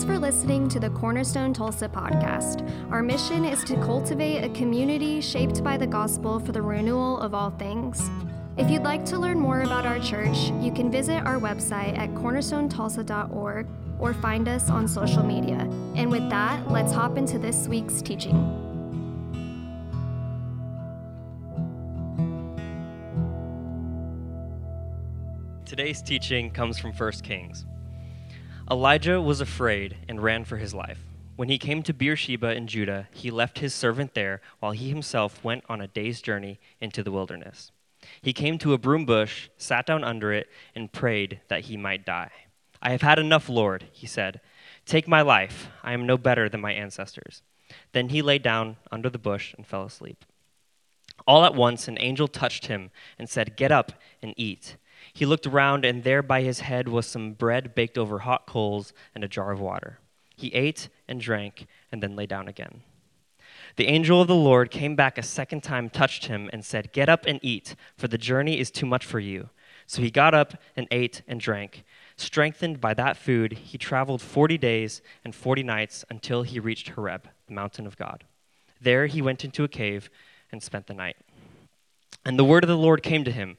Thanks for listening to the Cornerstone Tulsa podcast. Our mission is to cultivate a community shaped by the gospel for the renewal of all things. If you'd like to learn more about our church, you can visit our website at cornerstonetulsa.org or find us on social media. And with that, let's hop into this week's teaching. Today's teaching comes from 1 Kings. Elijah was afraid and ran for his life. When he came to Beersheba in Judah, he left his servant there while he himself went on a day's journey into the wilderness. He came to a broom bush, sat down under it, and prayed that he might die. I have had enough, Lord, he said. Take my life. I am no better than my ancestors. Then he lay down under the bush and fell asleep. All at once, an angel touched him and said, Get up and eat. He looked around, and there by his head was some bread baked over hot coals and a jar of water. He ate and drank, and then lay down again. The angel of the Lord came back a second time, touched him, and said, Get up and eat, for the journey is too much for you. So he got up and ate and drank. Strengthened by that food, he traveled 40 days and 40 nights until he reached Horeb, the mountain of God. There he went into a cave and spent the night. And the word of the Lord came to him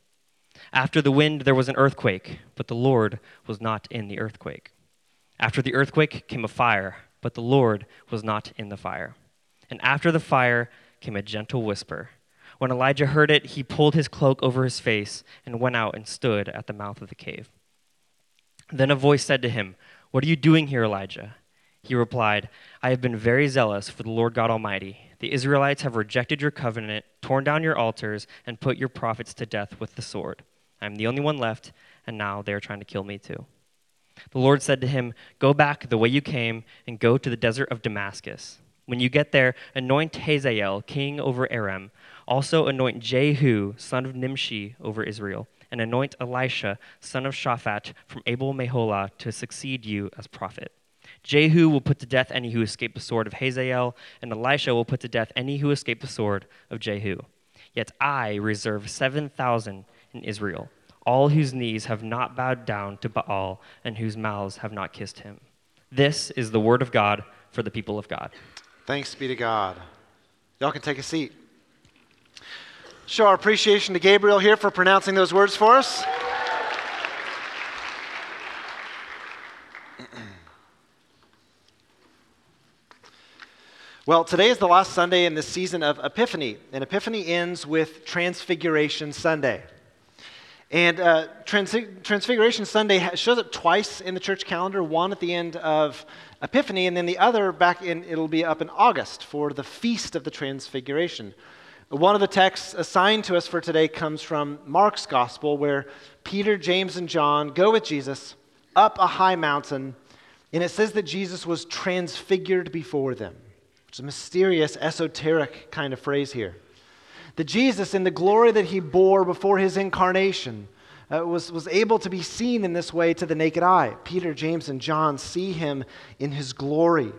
After the wind, there was an earthquake, but the Lord was not in the earthquake. After the earthquake came a fire, but the Lord was not in the fire. And after the fire came a gentle whisper. When Elijah heard it, he pulled his cloak over his face and went out and stood at the mouth of the cave. Then a voice said to him, What are you doing here, Elijah? He replied, I have been very zealous for the Lord God Almighty. The Israelites have rejected your covenant, torn down your altars, and put your prophets to death with the sword. I am the only one left, and now they are trying to kill me too. The Lord said to him, Go back the way you came and go to the desert of Damascus. When you get there, anoint Hazael king over Aram. Also anoint Jehu, son of Nimshi, over Israel, and anoint Elisha, son of Shaphat, from Abel Meholah, to succeed you as prophet. Jehu will put to death any who escape the sword of Hazael, and Elisha will put to death any who escape the sword of Jehu. Yet I reserve 7,000 in Israel all whose knees have not bowed down to Baal and whose mouths have not kissed him. This is the word of God for the people of God. Thanks be to God. Y'all can take a seat. Show our appreciation to Gabriel here for pronouncing those words for us. Well, today is the last Sunday in the season of Epiphany, and Epiphany ends with Transfiguration Sunday. And uh, Transfig- Transfiguration Sunday shows up twice in the church calendar, one at the end of Epiphany, and then the other back in, it'll be up in August for the Feast of the Transfiguration. One of the texts assigned to us for today comes from Mark's Gospel, where Peter, James, and John go with Jesus up a high mountain, and it says that Jesus was transfigured before them. It's a mysterious, esoteric kind of phrase here that Jesus, in the glory that he bore before his incarnation, uh, was, was able to be seen in this way to the naked eye. Peter, James, and John see him in his glory.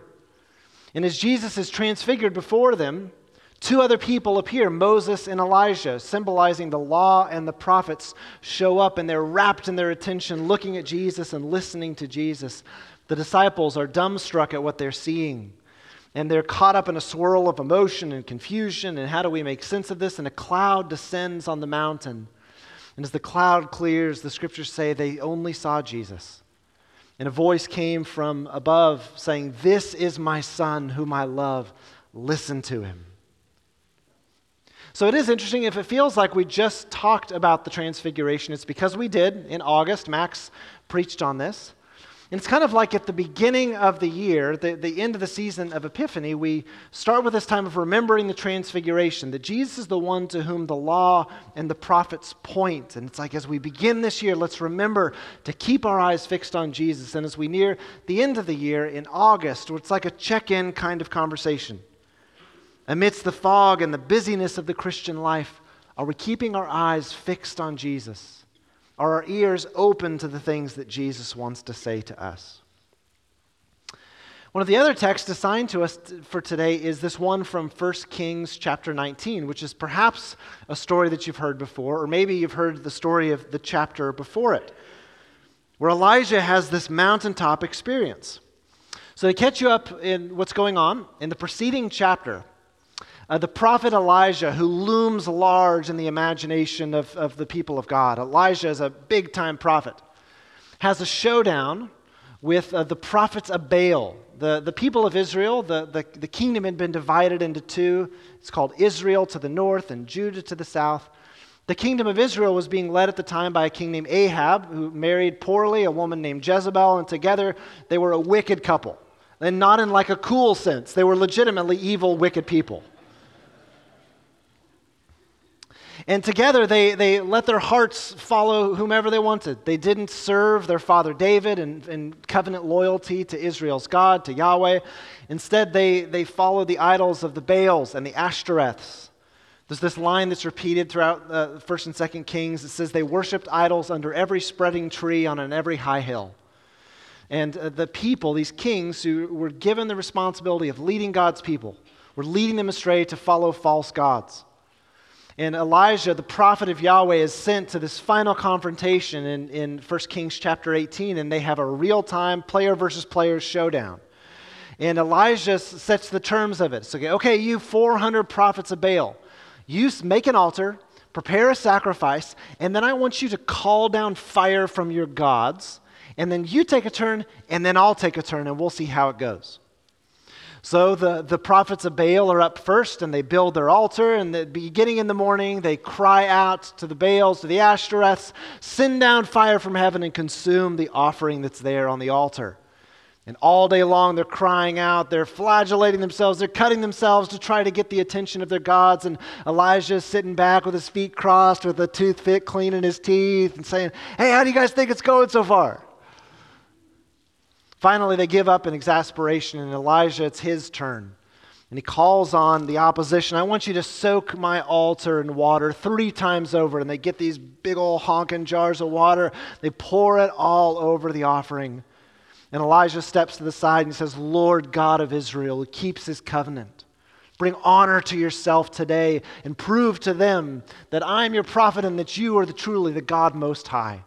And as Jesus is transfigured before them, two other people appear Moses and Elijah, symbolizing the law and the prophets, show up and they're wrapped in their attention, looking at Jesus and listening to Jesus. The disciples are dumbstruck at what they're seeing and they're caught up in a swirl of emotion and confusion. And how do we make sense of this? And a cloud descends on the mountain. And as the cloud clears, the scriptures say they only saw Jesus. And a voice came from above saying, This is my son whom I love. Listen to him. So it is interesting if it feels like we just talked about the transfiguration, it's because we did in August. Max preached on this. And it's kind of like at the beginning of the year, the, the end of the season of Epiphany, we start with this time of remembering the transfiguration, that Jesus is the one to whom the law and the prophets point. And it's like as we begin this year, let's remember to keep our eyes fixed on Jesus. And as we near the end of the year in August, it's like a check in kind of conversation. Amidst the fog and the busyness of the Christian life, are we keeping our eyes fixed on Jesus? Are our ears open to the things that Jesus wants to say to us? One of the other texts assigned to us for today is this one from 1 Kings chapter 19, which is perhaps a story that you've heard before, or maybe you've heard the story of the chapter before it, where Elijah has this mountaintop experience. So, to catch you up in what's going on, in the preceding chapter, uh, the prophet Elijah, who looms large in the imagination of, of the people of God, Elijah is a big time prophet, has a showdown with uh, the prophets of Baal. The, the people of Israel, the, the, the kingdom had been divided into two. It's called Israel to the north and Judah to the south. The kingdom of Israel was being led at the time by a king named Ahab, who married poorly a woman named Jezebel, and together they were a wicked couple. And not in like a cool sense, they were legitimately evil, wicked people. And together they, they let their hearts follow whomever they wanted. They didn't serve their father David in covenant loyalty to Israel's God, to Yahweh. Instead, they, they followed the idols of the Baals and the Ashtoreths. There's this line that's repeated throughout uh, 1st and 2nd Kings. It says, They worshiped idols under every spreading tree on an every high hill. And uh, the people, these kings who were given the responsibility of leading God's people, were leading them astray to follow false gods. And Elijah, the prophet of Yahweh, is sent to this final confrontation in, in 1 Kings chapter 18, and they have a real time player versus player showdown. And Elijah sets the terms of it. So, okay, okay, you 400 prophets of Baal, you make an altar, prepare a sacrifice, and then I want you to call down fire from your gods, and then you take a turn, and then I'll take a turn, and we'll see how it goes. So the, the prophets of Baal are up first and they build their altar. And the beginning in the morning, they cry out to the Baals, to the Ashtoreths, send down fire from heaven and consume the offering that's there on the altar. And all day long, they're crying out, they're flagellating themselves, they're cutting themselves to try to get the attention of their gods. And Elijah is sitting back with his feet crossed, with a toothpick cleaning his teeth, and saying, Hey, how do you guys think it's going so far? Finally, they give up in exasperation, and Elijah, it's his turn. And he calls on the opposition, I want you to soak my altar in water three times over. And they get these big old honking jars of water, they pour it all over the offering. And Elijah steps to the side and says, Lord God of Israel, who keeps his covenant, bring honor to yourself today and prove to them that I am your prophet and that you are the, truly the God Most High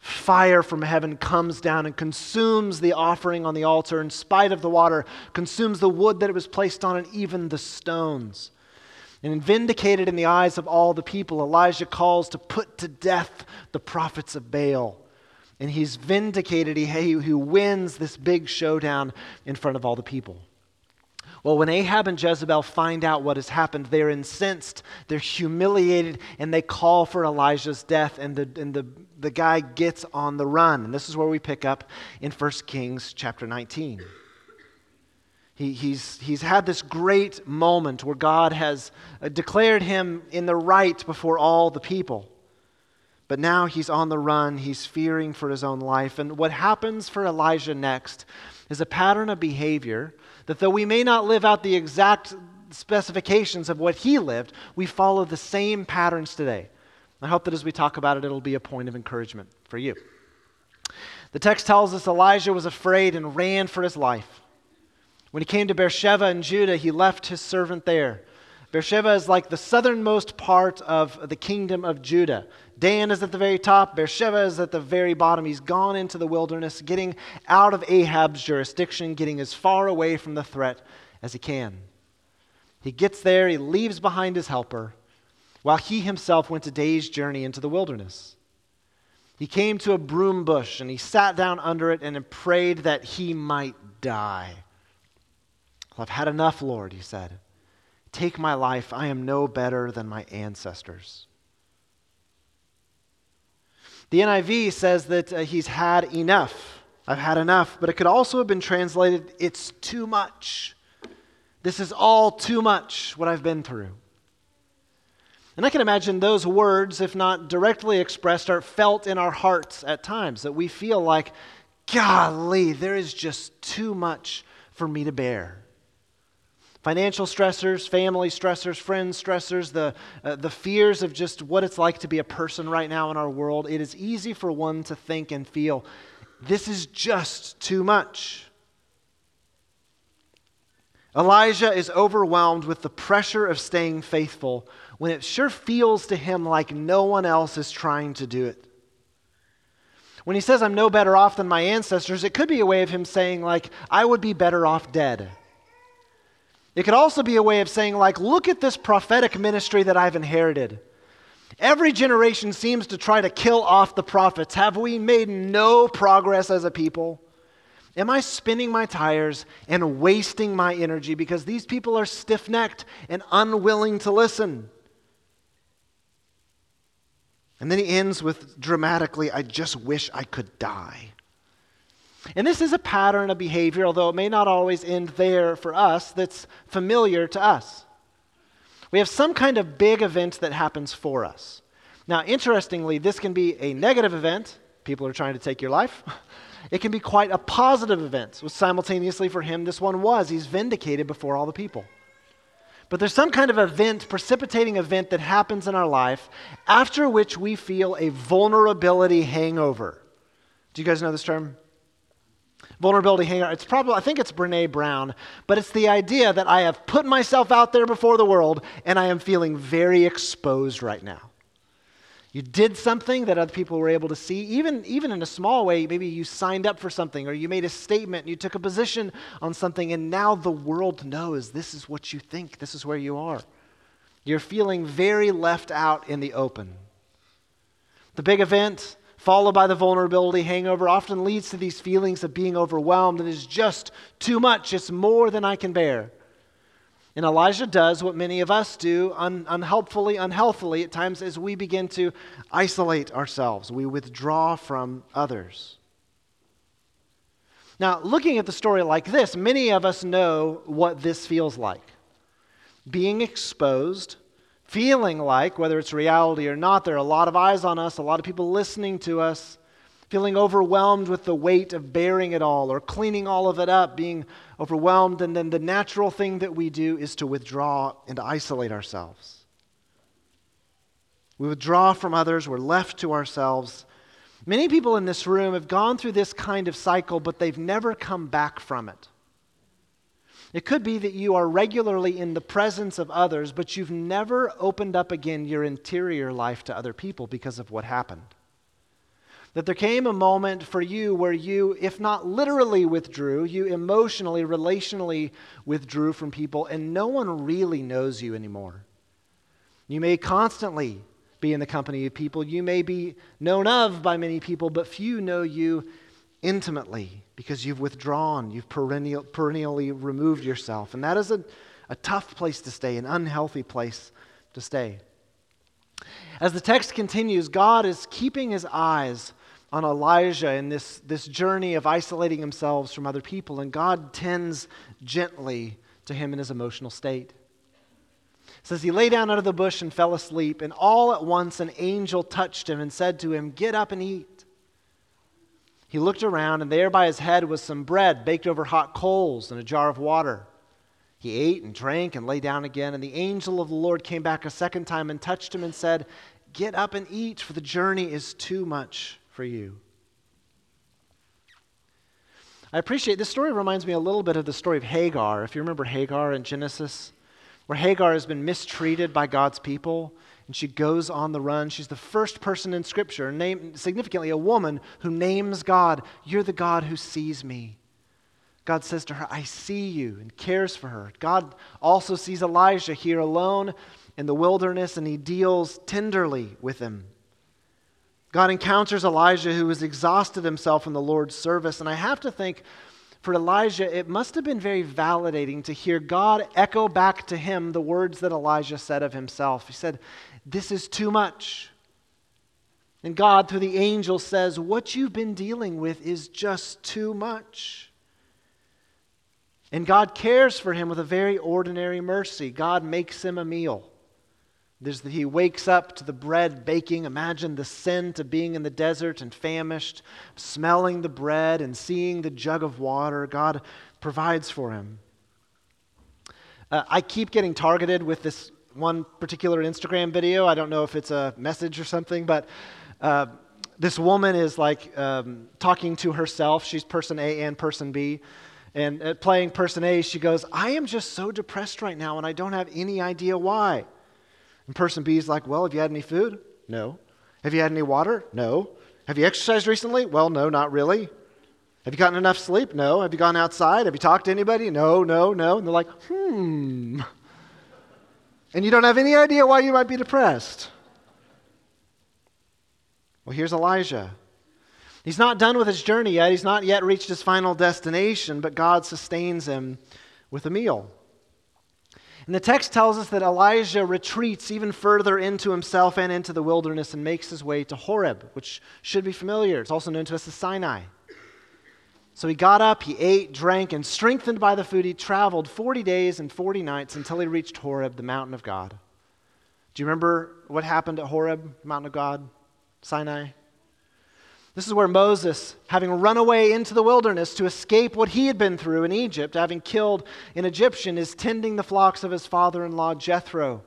fire from heaven comes down and consumes the offering on the altar in spite of the water, consumes the wood that it was placed on, and even the stones. And vindicated in the eyes of all the people, Elijah calls to put to death the prophets of Baal. And he's vindicated, he, he wins this big showdown in front of all the people. Well, when Ahab and Jezebel find out what has happened, they're incensed, they're humiliated, and they call for Elijah's death, and the, and the, the guy gets on the run. And this is where we pick up in 1 Kings chapter 19. He, he's, he's had this great moment where God has uh, declared him in the right before all the people. But now he's on the run, he's fearing for his own life. And what happens for Elijah next is a pattern of behavior that though we may not live out the exact specifications of what he lived, we follow the same patterns today. I hope that as we talk about it, it'll be a point of encouragement for you. The text tells us Elijah was afraid and ran for his life. When he came to Beersheba in Judah, he left his servant there. Beersheba is like the southernmost part of the kingdom of Judah. Dan is at the very top, Beersheba is at the very bottom. He's gone into the wilderness, getting out of Ahab's jurisdiction, getting as far away from the threat as he can. He gets there, he leaves behind his helper, while he himself went a day's journey into the wilderness. He came to a broom bush and he sat down under it and prayed that he might die. Well, I've had enough, Lord, he said. Take my life. I am no better than my ancestors. The NIV says that uh, he's had enough. I've had enough. But it could also have been translated, It's too much. This is all too much what I've been through. And I can imagine those words, if not directly expressed, are felt in our hearts at times, that we feel like, golly, there is just too much for me to bear. Financial stressors, family stressors, friends stressors, the, uh, the fears of just what it's like to be a person right now in our world, it is easy for one to think and feel, this is just too much. Elijah is overwhelmed with the pressure of staying faithful when it sure feels to him like no one else is trying to do it. When he says, I'm no better off than my ancestors, it could be a way of him saying, like, I would be better off dead. It could also be a way of saying, like, look at this prophetic ministry that I've inherited. Every generation seems to try to kill off the prophets. Have we made no progress as a people? Am I spinning my tires and wasting my energy because these people are stiff necked and unwilling to listen? And then he ends with dramatically, I just wish I could die. And this is a pattern of behavior, although it may not always end there for us, that's familiar to us. We have some kind of big event that happens for us. Now, interestingly, this can be a negative event, people are trying to take your life. It can be quite a positive event. Simultaneously, for him, this one was. He's vindicated before all the people. But there's some kind of event, precipitating event that happens in our life after which we feel a vulnerability hangover. Do you guys know this term? Vulnerability hangover. It's probably, I think it's Brene Brown, but it's the idea that I have put myself out there before the world and I am feeling very exposed right now. You did something that other people were able to see, even, even in a small way. Maybe you signed up for something or you made a statement, you took a position on something, and now the world knows this is what you think, this is where you are. You're feeling very left out in the open. The big event, followed by the vulnerability hangover, often leads to these feelings of being overwhelmed. It is just too much, it's more than I can bear. And Elijah does what many of us do un- unhelpfully, unhealthily at times as we begin to isolate ourselves. We withdraw from others. Now, looking at the story like this, many of us know what this feels like. Being exposed feeling like, whether it's reality or not, there are a lot of eyes on us, a lot of people listening to us, feeling overwhelmed with the weight of bearing it all or cleaning all of it up, being overwhelmed. And then the natural thing that we do is to withdraw and isolate ourselves. We withdraw from others, we're left to ourselves. Many people in this room have gone through this kind of cycle, but they've never come back from it. It could be that you are regularly in the presence of others, but you've never opened up again your interior life to other people because of what happened. That there came a moment for you where you, if not literally withdrew, you emotionally, relationally withdrew from people, and no one really knows you anymore. You may constantly be in the company of people. You may be known of by many people, but few know you intimately because you've withdrawn, you've perennial, perennially removed yourself. And that is a, a tough place to stay, an unhealthy place to stay. As the text continues, God is keeping his eyes on Elijah in this, this journey of isolating himself from other people, and God tends gently to him in his emotional state. It says he lay down under the bush and fell asleep, and all at once an angel touched him and said to him, Get up and eat. He looked around, and there by his head was some bread baked over hot coals and a jar of water. He ate and drank and lay down again, and the angel of the Lord came back a second time and touched him and said, Get up and eat, for the journey is too much for you. I appreciate this story reminds me a little bit of the story of Hagar. If you remember Hagar in Genesis, where Hagar has been mistreated by God's people and she goes on the run. She's the first person in Scripture, significantly a woman, who names God, You're the God who sees me. God says to her, I see you, and cares for her. God also sees Elijah here alone in the wilderness, and he deals tenderly with him. God encounters Elijah, who has exhausted himself in the Lord's service. And I have to think, for Elijah, it must have been very validating to hear God echo back to him the words that Elijah said of himself. He said, this is too much. And God, through the angel, says, What you've been dealing with is just too much. And God cares for him with a very ordinary mercy. God makes him a meal. There's the, he wakes up to the bread baking. Imagine the scent of being in the desert and famished, smelling the bread and seeing the jug of water. God provides for him. Uh, I keep getting targeted with this one particular Instagram video. I don't know if it's a message or something, but uh, this woman is like um, talking to herself. She's person A and person B. And at playing person A, she goes, I am just so depressed right now and I don't have any idea why. And person B is like, Well, have you had any food? No. Have you had any water? No. Have you exercised recently? Well, no, not really. Have you gotten enough sleep? No. Have you gone outside? Have you talked to anybody? No, no, no. And they're like, Hmm. And you don't have any idea why you might be depressed. Well, here's Elijah. He's not done with his journey yet. He's not yet reached his final destination, but God sustains him with a meal. And the text tells us that Elijah retreats even further into himself and into the wilderness and makes his way to Horeb, which should be familiar. It's also known to us as Sinai. So he got up, he ate, drank, and strengthened by the food, he traveled 40 days and 40 nights until he reached Horeb, the mountain of God. Do you remember what happened at Horeb, mountain of God, Sinai? This is where Moses, having run away into the wilderness to escape what he had been through in Egypt, having killed an Egyptian, is tending the flocks of his father in law Jethro.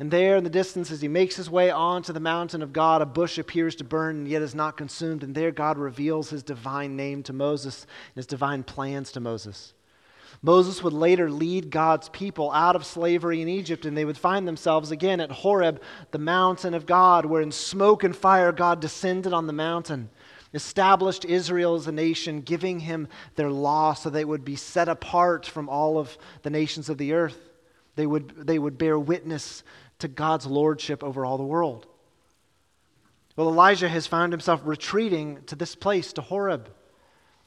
And there in the distance, as he makes his way onto the mountain of God, a bush appears to burn and yet is not consumed. And there God reveals his divine name to Moses and his divine plans to Moses. Moses would later lead God's people out of slavery in Egypt, and they would find themselves again at Horeb, the mountain of God, where in smoke and fire God descended on the mountain, established Israel as a nation, giving him their law so they would be set apart from all of the nations of the earth. They would, they would bear witness to God's lordship over all the world. Well, Elijah has found himself retreating to this place, to Horeb.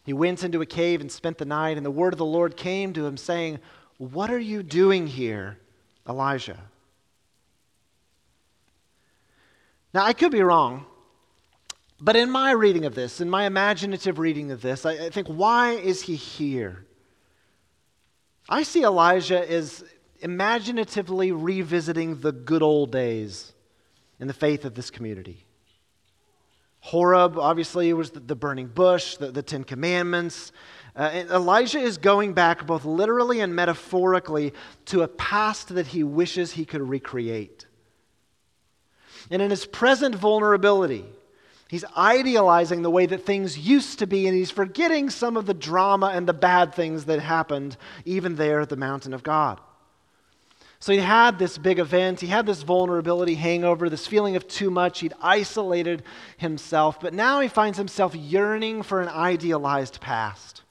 He went into a cave and spent the night, and the word of the Lord came to him, saying, What are you doing here, Elijah? Now, I could be wrong, but in my reading of this, in my imaginative reading of this, I, think, why is he here? I see Elijah as imaginatively revisiting the good old days in the faith of this community. Horeb, obviously, was the, burning bush, the, the Ten Commandments. Uh, Elijah is going back both literally and metaphorically to a past that he wishes he could recreate. And in his present vulnerability, he's idealizing the way that things used to be, and he's forgetting some of the drama and the bad things that happened even there at the mountain of God. So he had this big event, he had this vulnerability hangover, this feeling of too much. He'd isolated himself, but now he finds himself yearning for an idealized past.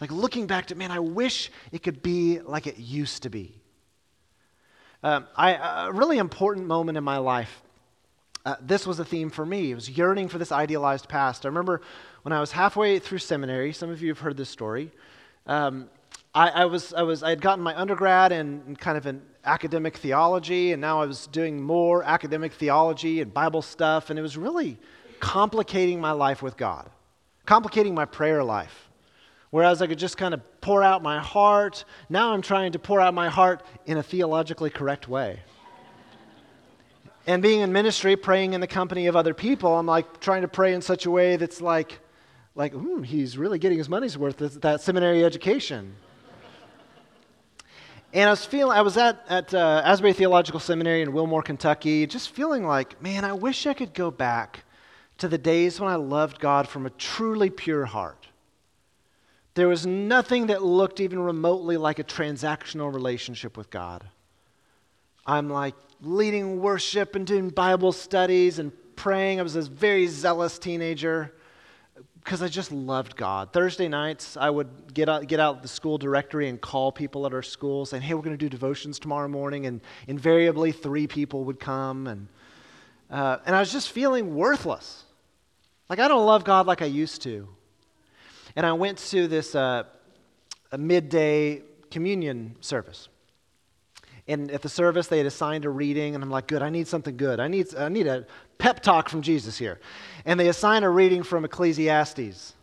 Like looking back to, man, I wish it could be like it used to be. Um, I, a really important moment in my life. Uh, this was a theme for me. It was yearning for this idealized past. I remember when I was halfway through seminary, some of you have heard this story. Um, I, I, was, I, was, I had gotten my undergrad in, in, kind of an academic theology, and now I was doing more academic theology and Bible stuff, and it was really complicating my life with God, complicating my prayer life. Whereas I could just kind of pour out my heart, now I'm trying to pour out my heart in a theologically correct way. and being in ministry, praying in the company of other people, I'm like trying to pray in such a way that's like, like, hmm, he's really getting his money's worth that seminary education. And I was feeling, I was at, at uh, Asbury Theological Seminary in Wilmore, Kentucky, just feeling like, man, I wish I could go back to the days when I loved God from a truly pure heart. There was nothing that looked even remotely like a transactional relationship with God. I'm like leading worship and doing Bible studies and praying. I was a very zealous teenager because I just loved God. Thursday nights, I would get out, get out the school directory and call people at our school saying, hey, we're going to do devotions tomorrow morning. And invariably, three people would come. And, uh, and I was just feeling worthless. Like, I don't love God like I used to. And I went to this uh, midday communion service. And at the service, they had assigned a reading, and I'm like, good, I need something good. I need, I need a pep talk from Jesus here. And they assign a reading from Ecclesiastes.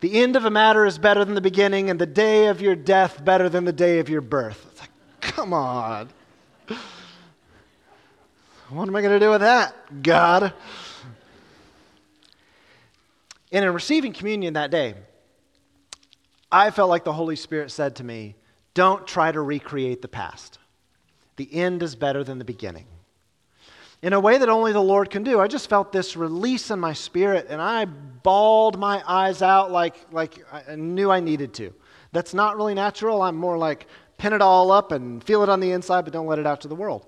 The end of a matter is better than the beginning, and the day of your death better than the day of your birth. It's like, come on. What am I going to do with that, God? And in receiving communion that day, I felt like the Holy Spirit said to me, Don't try to recreate the past. The end is better than the beginning. In a way that only the Lord can do. I just felt this release in my spirit, and I bawled my eyes out like, like I knew I needed to. That's not really natural. I'm more like pin it all up and feel it on the inside, but don't let it out to the world.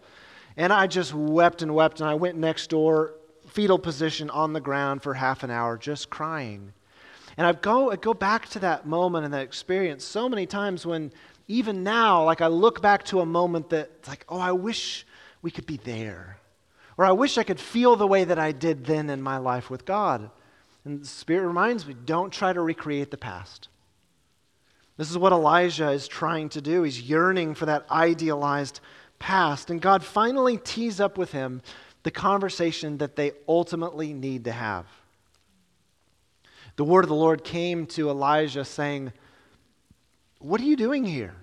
And I just wept and wept, and I went next door, fetal position on the ground for half an hour, just crying. And I go, I go back to that moment and that experience so many times when, even now, like I look back to a moment that, it's like, oh, I wish we could be there. Or I wish I could feel the way that I did then in my life with God. And the Spirit reminds me don't try to recreate the past. This is what Elijah is trying to do. He's yearning for that idealized past. And God finally tees up with him the conversation that they ultimately need to have. The word of the Lord came to Elijah saying, What are you doing here?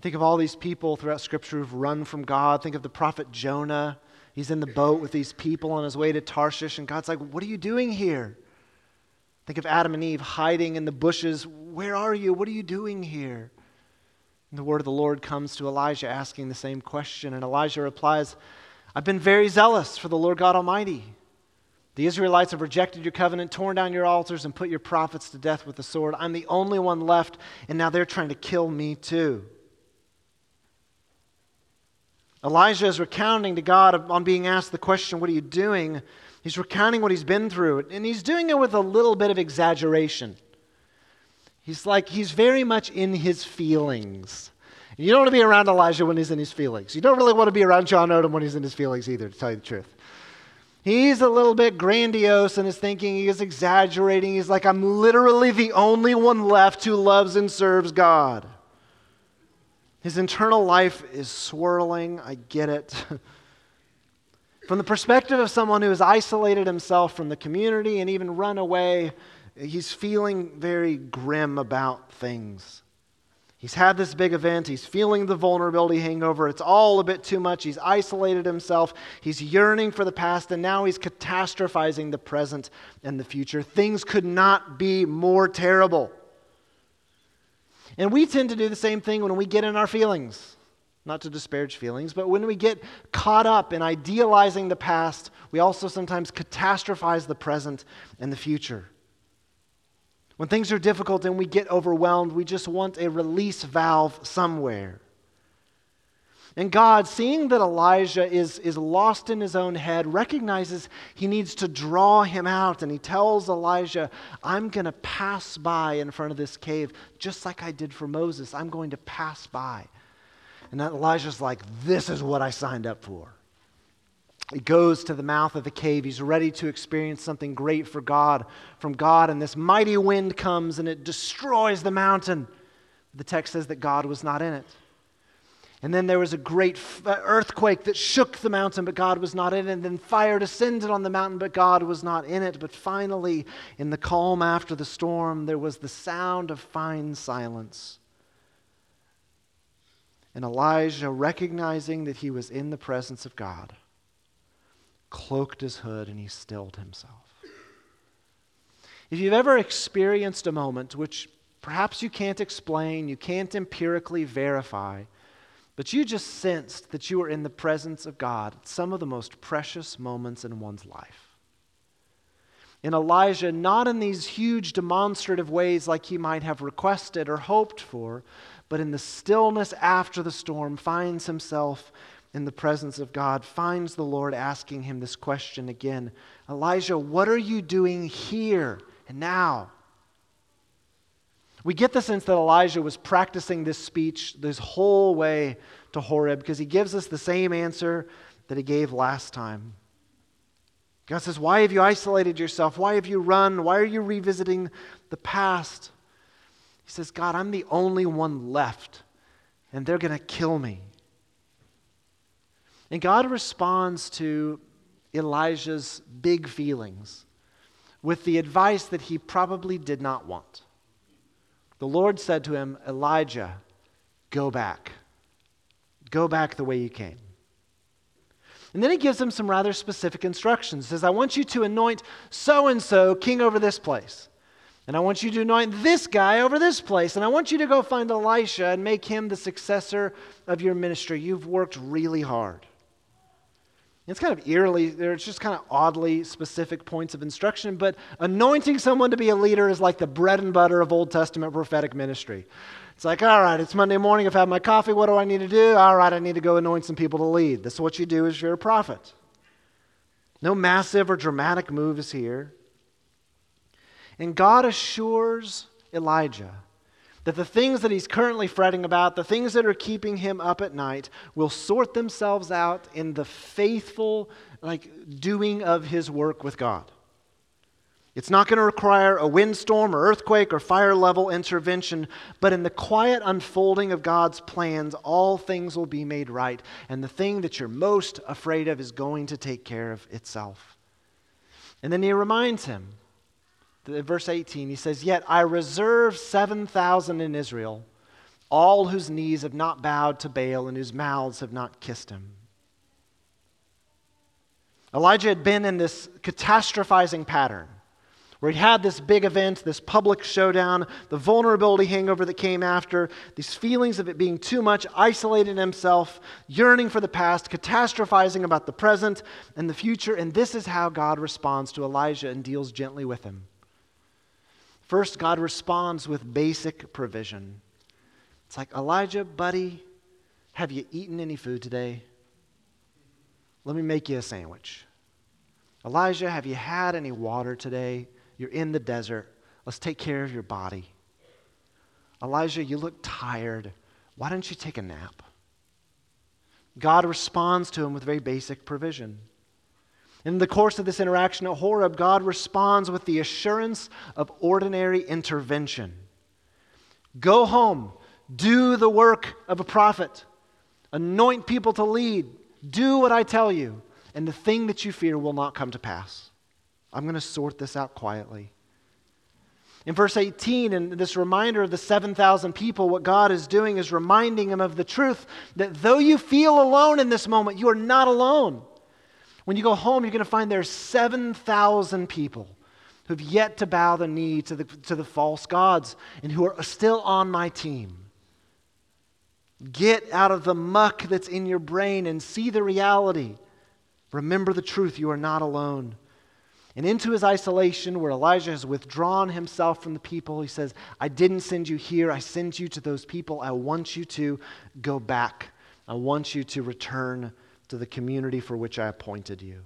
Think of all these people throughout Scripture who've run from God. Think of the prophet Jonah. He's in the boat with these people on his way to Tarshish, and God's like, What are you doing here? Think of Adam and Eve hiding in the bushes. Where are you? What are you doing here? And the word of the Lord comes to Elijah asking the same question, and Elijah replies, I've been very zealous for the Lord God Almighty. The Israelites have rejected your covenant, torn down your altars, and put your prophets to death with the sword. I'm the only one left, and now they're trying to kill me too. Elijah is recounting to God on being asked the question, What are you doing? He's recounting what he's been through, and he's doing it with a little bit of exaggeration. He's like, he's very much in his feelings. You don't want to be around Elijah when he's in his feelings. You don't really want to be around Jon Odom when he's in his feelings either, to tell you the truth. He's a little bit grandiose in his thinking. He is exaggerating. He's like, I'm literally the only one left who loves and serves God. His internal life is swirling. I get it. from the perspective of someone who has isolated himself from the community and even run away, he's feeling very grim about things. He's had this big event. He's feeling the vulnerability hangover. It's all a bit too much. He's isolated himself. He's yearning for the past, and now he's catastrophizing the present and the future. Things could not be more terrible. And we tend to do the same thing when we get in our feelings. Not to disparage feelings, but when we get caught up in idealizing the past, we also sometimes catastrophize the present and the future. When things are difficult and we get overwhelmed, we just want a release valve somewhere. And God, seeing that Elijah is, is lost in his own head, recognizes he needs to draw him out. And he tells Elijah, I'm going to pass by in front of this cave, just like I did for Moses. I'm going to pass by. And Elijah's like, This is what I signed up for. He goes to the mouth of the cave. He's ready to experience something great for God, from God, and this mighty wind comes and it destroys the mountain. The text says that God was not in it. And then there was a great uh, earthquake that shook the mountain, but God was not in it. And then fire descended on the mountain, but God was not in it. But finally, in the calm after the storm, there was the sound of fine silence. And Elijah, recognizing that he was in the presence of God, cloaked his hood and he stilled himself. If you've ever experienced a moment which perhaps you can't explain, you can't empirically verify, but you just sensed that you were in the presence of God at some of the most precious moments in one's life. In Elijah, not in these huge demonstrative ways like he might have requested or hoped for, but in the stillness after the storm, finds himself in the presence of God, finds the Lord asking him this question again Elijah, what are you doing here and now? We get the sense that Elijah was practicing this speech this whole way to Horeb because he gives us the same answer that he gave last time. God says, Why have you isolated yourself? Why have you run? Why are you revisiting the past? He says, God, I'm the only one left, and they're going to kill me. And God responds to Elijah's big feelings with the advice that he probably did not want. The Lord said to him, Elijah, go back. Go back the way you came. And then he gives him some rather specific instructions. He says, I want you to anoint so and so king over this place. And I want you to anoint this guy over this place. And I want you to go find Elisha and make him the successor of your ministry. You've worked really hard. It's kind of eerily, there's just kind of oddly specific points of instruction, but anointing someone to be a leader is like the bread and butter of Old Testament prophetic ministry. It's like, all right, it's Monday morning, I've had my coffee, what do I need to do? All right, I need to go anoint some people to lead. This is what you do as you're a prophet. No massive or dramatic moves here. And God assures Elijah that the things that he's currently fretting about, the things that are keeping him up at night, will sort themselves out in the faithful like doing of his work with God. It's not going to require a windstorm or earthquake or fire level intervention, but in the quiet unfolding of God's plans, all things will be made right. And the thing that you're most afraid of is going to take care of itself. And then he reminds him verse 18, he says, Yet I reserve 7,000 in Israel, all whose knees have not bowed to Baal and whose mouths have not kissed him. Elijah had been in this catastrophizing pattern where he'd had this big event, this public showdown, the vulnerability hangover that came after, these feelings of it being too much, isolating himself, yearning for the past, catastrophizing about the present and the future. And this is how God responds to Elijah and deals gently with him. First, God responds with basic provision. It's like, Elijah, buddy, have you eaten any food today? Let me make you a sandwich. Elijah, have you had any water today? You're in the desert. Let's take care of your body. Elijah, you look tired. Why don't you take a nap? God responds to him with very basic provision. In the course of this interaction at Horeb, God responds with the assurance of ordinary intervention. Go home, do the work of a prophet, anoint people to lead, do what I tell you, and the thing that you fear will not come to pass. I'm going to sort this out quietly. In verse 18, and this reminder of the 7,000 people, what God is doing is reminding them of the truth that though you feel alone in this moment, you are not alone. When you go home, you're going to find there's 7,000 people who've yet to bow the knee to the, to the false gods and who are still on my team. Get out of the muck that's in your brain and see the reality. Remember the truth. You are not alone. And into his isolation, where Elijah has withdrawn himself from the people, he says, I didn't send you here. I send you to those people. I want you to go back. I want you to return to the community for which I appointed you.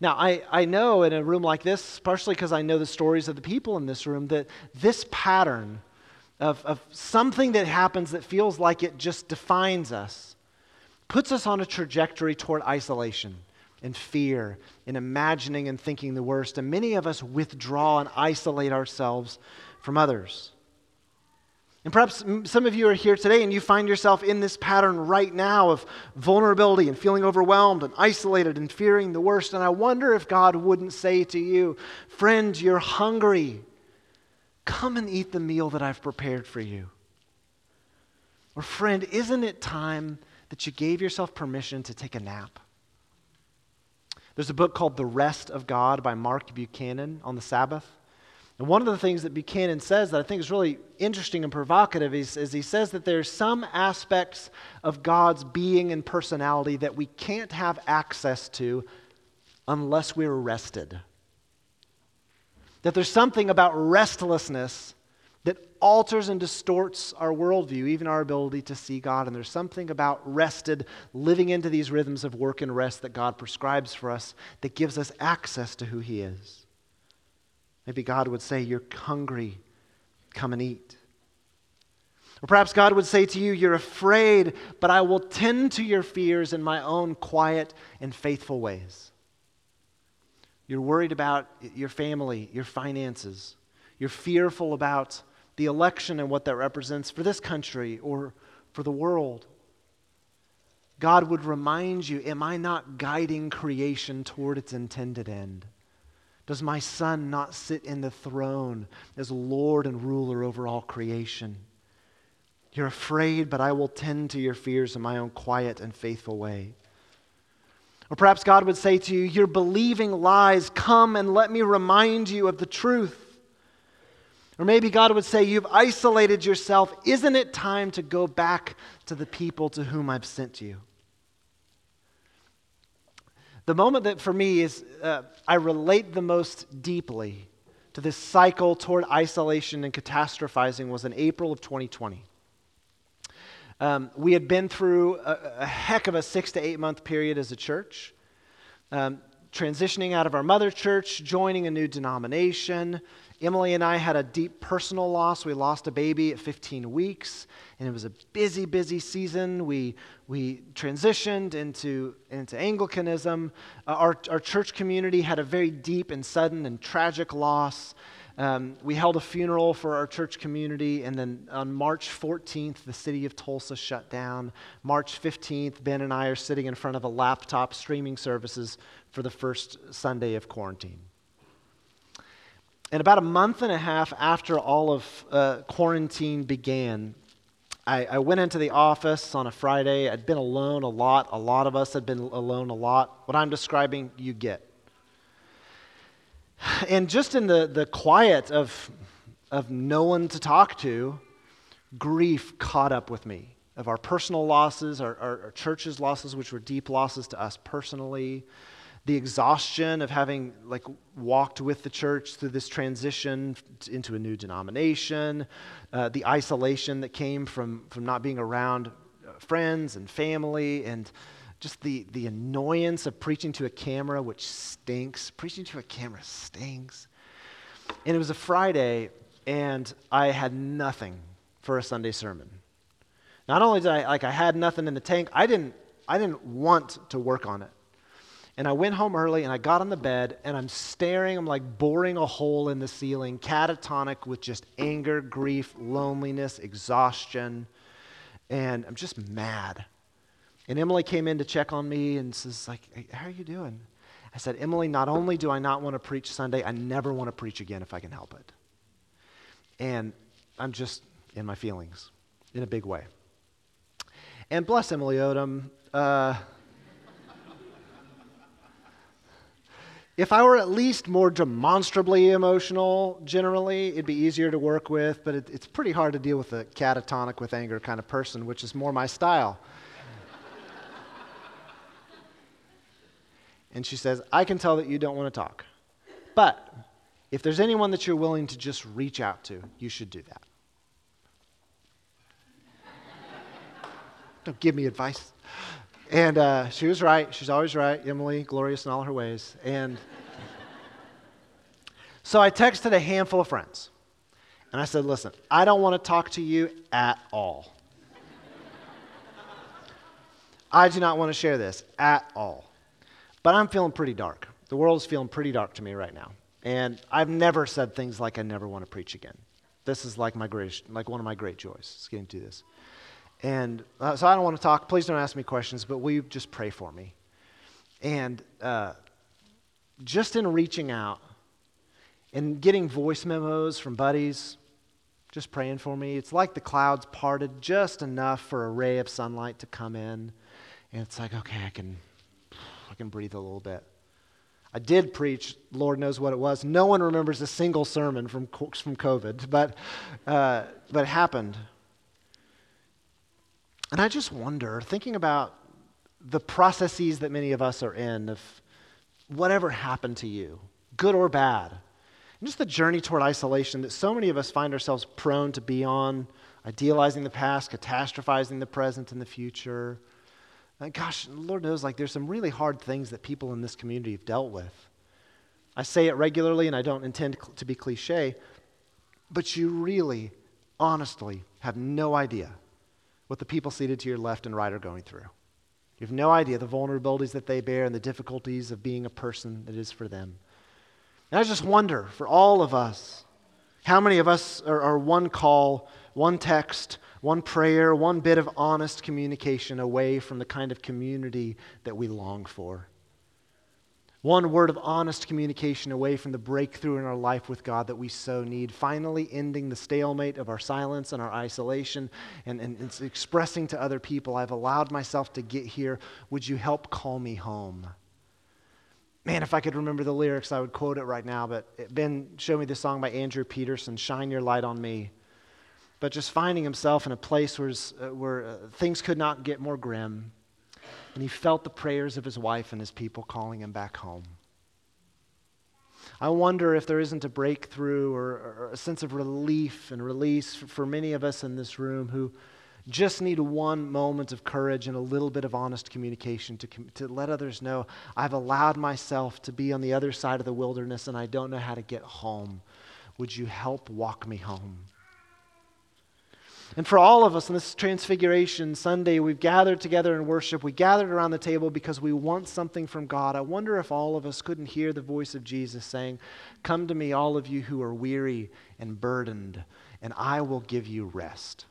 Now, I, I know in a room like this, partially because I know the stories of the people in this room, that this pattern of, of something that happens that feels like it just defines us puts us on a trajectory toward isolation and fear and imagining and thinking the worst. And many of us withdraw and isolate ourselves from others. And perhaps some of you are here today and you find yourself in this pattern right now of vulnerability and feeling overwhelmed and isolated and fearing the worst. And I wonder if God wouldn't say to you, Friend, you're hungry. Come and eat the meal that I've prepared for you. Or, friend, isn't it time that you gave yourself permission to take a nap? There's a book called The Rest of God by Mark Buchanan on the Sabbath. And one of the things that Buchanan says that I think is really interesting and provocative is, is he says that there's some aspects of God's being and personality that we can't have access to unless we're rested. That there's something about restlessness that alters and distorts our worldview, even our ability to see God. And there's something about rested, living into these rhythms of work and rest that God prescribes for us that gives us access to who He is. Maybe God would say, You're hungry, come and eat. Or perhaps God would say to you, You're afraid, but I will tend to your fears in my own quiet and faithful ways. You're worried about your family, your finances. you're fearful about the election and what that represents for this country or for the world. God would remind you Am I not guiding creation toward its intended end? Does my son not sit in the throne as Lord and ruler over all creation? You're afraid, but I will tend to your fears in my own quiet and faithful way. Or perhaps God would say to you, You're believing lies. Come and let me remind you of the truth. Or maybe God would say, You've isolated yourself. Isn't it time to go back to the people to whom I've sent you? The moment that for me is, uh, I relate the most deeply to this cycle toward isolation and catastrophizing was in April of 2020. Um, we had been through a, a, heck of a six to eight month period as a church, um, transitioning out of our mother church, joining a new denomination, Emily and I had a deep personal loss. We lost a baby at 15 weeks, and it was a busy, busy season. We, we transitioned into, into Anglicanism. Uh, our, our church community had a very deep and sudden and tragic loss. Um, we held a funeral for our church community, and then on March 14th, the city of Tulsa shut down. March 15th, Ben and I are sitting in front of a laptop streaming services for the first Sunday of quarantine. And about a month and a half after all of uh, quarantine began, I, I, went into the office on a Friday. I'd been alone a lot. A lot of us had been alone a lot. What I'm describing, you get. And just in the, the quiet of, of no one to talk to, grief caught up with me of our personal losses, our, our, our church's losses, which were deep losses to us personally, the exhaustion of having like walked with the church through this transition into a new denomination, uh, the isolation that came from, from not being around uh, friends and family, and just the, the annoyance of preaching to a camera, which stinks. Preaching to a camera stinks. And it was a Friday, and I had nothing for a Sunday sermon. Not only did I like I had nothing in the tank, I didn't I didn't want to work on it. And I went home early and I got on the bed and I'm staring, I'm like boring a hole in the ceiling, catatonic with just anger, grief, loneliness, exhaustion. And I'm just mad. And Emily came in to check on me and says, like, how are you doing? I said, Emily, not only do I not want to preach Sunday, I never want to preach again if I can help it. And I'm just in my feelings in a big way. And bless Emily Odom. Uh, If I were at least more demonstrably emotional, generally, it'd be easier to work with, but it, it's pretty hard to deal with a catatonic with anger kind of person, which is more my style. and she says, I can tell that you don't want to talk. But if there's anyone that you're willing to just reach out to, you should do that. don't give me advice. And uh, she was right. She's always right. Emily, glorious in all her ways. And so I texted a handful of friends. And I said, listen, I don't want to talk to you at all. I do not want to share this at all. But I'm feeling pretty dark. The world is feeling pretty dark to me right now. And I've never said things like I never want to preach again. This is like my greatest, like one of my great joys, is getting to this. And uh, so I don't want to talk. Please don't ask me questions, but will you just pray for me? And uh, just in reaching out and getting voice memos from buddies, just praying for me, it's like the clouds parted just enough for a ray of sunlight to come in. And it's like, okay, I can, I can breathe a little bit. I did preach, Lord knows what it was. No one remembers a single sermon from, from COVID, but, uh, but it happened. And I just wonder, thinking about the processes that many of us are in of whatever happened to you, good or bad, and just the journey toward isolation that so many of us find ourselves prone to be on, idealizing the past, catastrophizing the present and the future. And gosh, Lord knows, like there's some really hard things that people in this community have dealt with. I say it regularly, and I don't intend to be cliche, but you really, honestly, have no idea what the people seated to your left and right are going through. You have no idea the vulnerabilities that they bear and the difficulties of being a person that is for them. And I just wonder for all of us, How many of us are, are one call, one text, one prayer, one bit of honest communication away from the kind of community that we long for? One word of honest communication away from the breakthrough in our life with God that we so need. Finally, ending the stalemate of our silence and our isolation and, and, expressing to other people, I've allowed myself to get here. Would you help call me home? Man, if I could remember the lyrics, I would quote it right now. But Ben showed me this song by Andrew Peterson, Shine Your Light on Me. But just finding himself in a place where, uh, where uh, things could not get more grim and he felt the prayers of his wife and his people calling him back home. I wonder if there isn't a breakthrough or, or a sense of relief and release for, many of us in this room who just need one moment of courage and a little bit of honest communication to, to let others know I've allowed myself to be on the other side of the wilderness and I don't know how to get home. Would you help walk me home? And for all of us on this Transfiguration Sunday, we've gathered together in worship. We gathered around the table because we want something from God. I wonder if all of us couldn't hear the voice of Jesus saying, Come to me, all of you who are weary and burdened, and I will give you rest.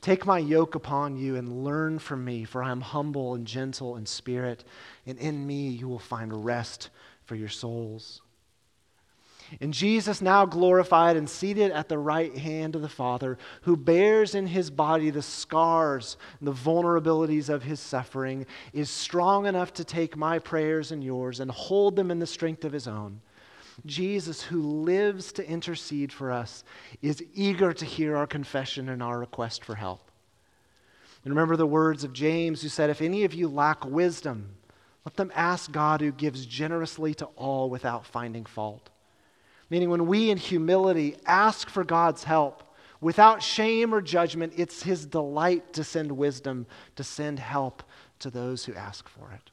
Take my yoke upon you and learn from me, for I am humble and gentle in spirit, and in me you will find rest for your souls. And Jesus, now glorified and seated at the right hand of the Father, who bears in his body the scars and the vulnerabilities of his suffering, is strong enough to take my prayers and yours and hold them in the strength of his own. Jesus, who lives to intercede for us, is eager to hear our confession and our request for help. And remember the words of James, who said, If any of you lack wisdom, let them ask God who gives generously to all without finding fault. Meaning, when we in humility ask for God's help, without shame or judgment, it's His delight to send wisdom, to send help to those who ask for it.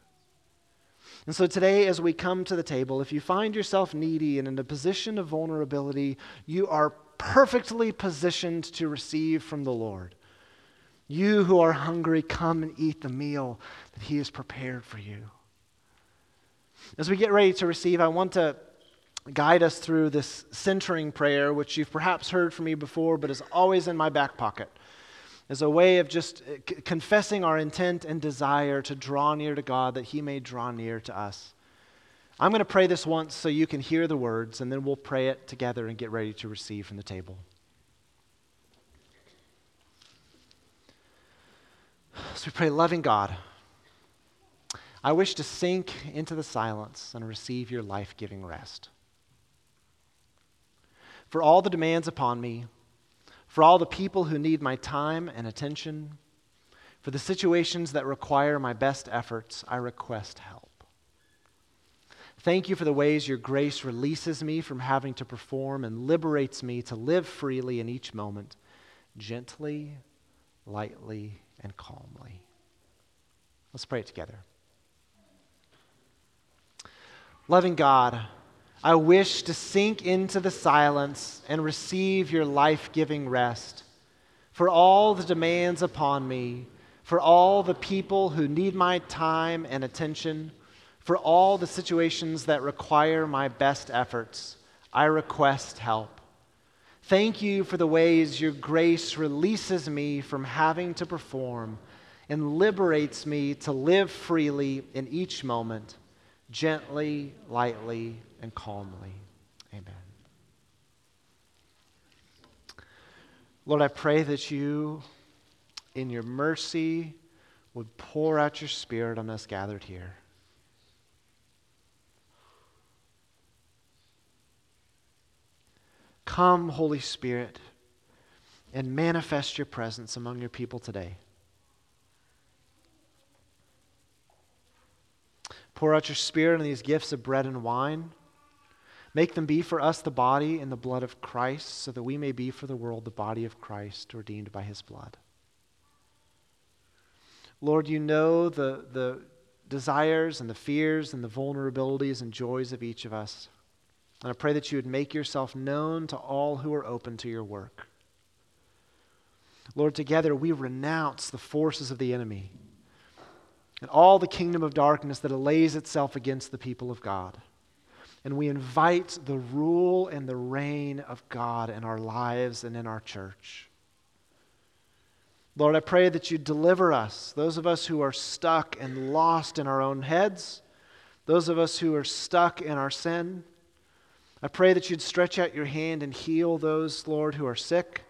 And so today, as we come to the table, if you find yourself needy and in a position of vulnerability, you are perfectly positioned to receive from the Lord. You who are hungry, come and eat the meal that He has prepared for you. As we get ready to receive, I want to guide us through this centering prayer, which you've perhaps heard from me before, but is always in my back pocket, as a way of just uh, c- confessing our intent and desire to draw near to God that He may draw near to us. I'm going to pray this once so you can hear the words, and then we'll pray it together and get ready to receive from the table. So we pray, loving God, I wish to sink into the silence and receive your life giving rest for all the demands upon me, for all the people who need my time and attention, for the situations that require my best efforts, I request help. Thank you for the ways your grace releases me from having to perform and liberates me to live freely in each moment, gently, lightly, and calmly. Let's pray it together. Loving God, I wish to sink into the silence and receive your life giving rest. For all the demands upon me, for all the people who need my time and attention, for all the situations that require my best efforts, I request help. Thank you for the ways your grace releases me from having to perform and liberates me to live freely in each moment, gently, lightly, and calmly. Amen. Lord, I pray that you, in your mercy, would pour out your Spirit on us gathered here. Come, Holy Spirit, and manifest your presence among your people today. Pour out your Spirit on these gifts of bread and wine. Make them be for us the body and the blood of Christ, so that we may be for the world the body of Christ, redeemed by his blood. Lord, you know the, the desires and the fears and the vulnerabilities and joys of each of us. And I pray that you would make yourself known to all who are open to your work. Lord, together we renounce the forces of the enemy and all the kingdom of darkness that allays itself against the people of God. and we invite the rule and the reign of God in our lives and in our church. Lord, I pray that you deliver us, those of us who are stuck and lost in our own heads, those of us who are stuck in our sin. I pray that you'd stretch out your hand and heal those, Lord, who are sick,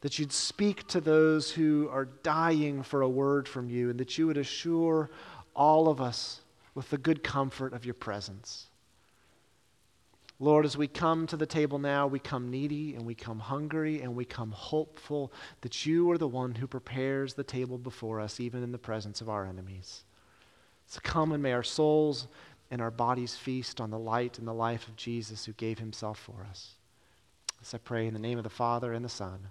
that you'd speak to those who are dying for a word from you, and that you would assure all of us with the good comfort of your presence. Lord, as we come to the table now, we come needy and we come hungry and we come hopeful that you are the one who prepares the table before us, even in the presence of our enemies. So come and may our souls and our bodies feast on the light and the life of Jesus who gave himself for us. This I pray in the name of the Father and the Son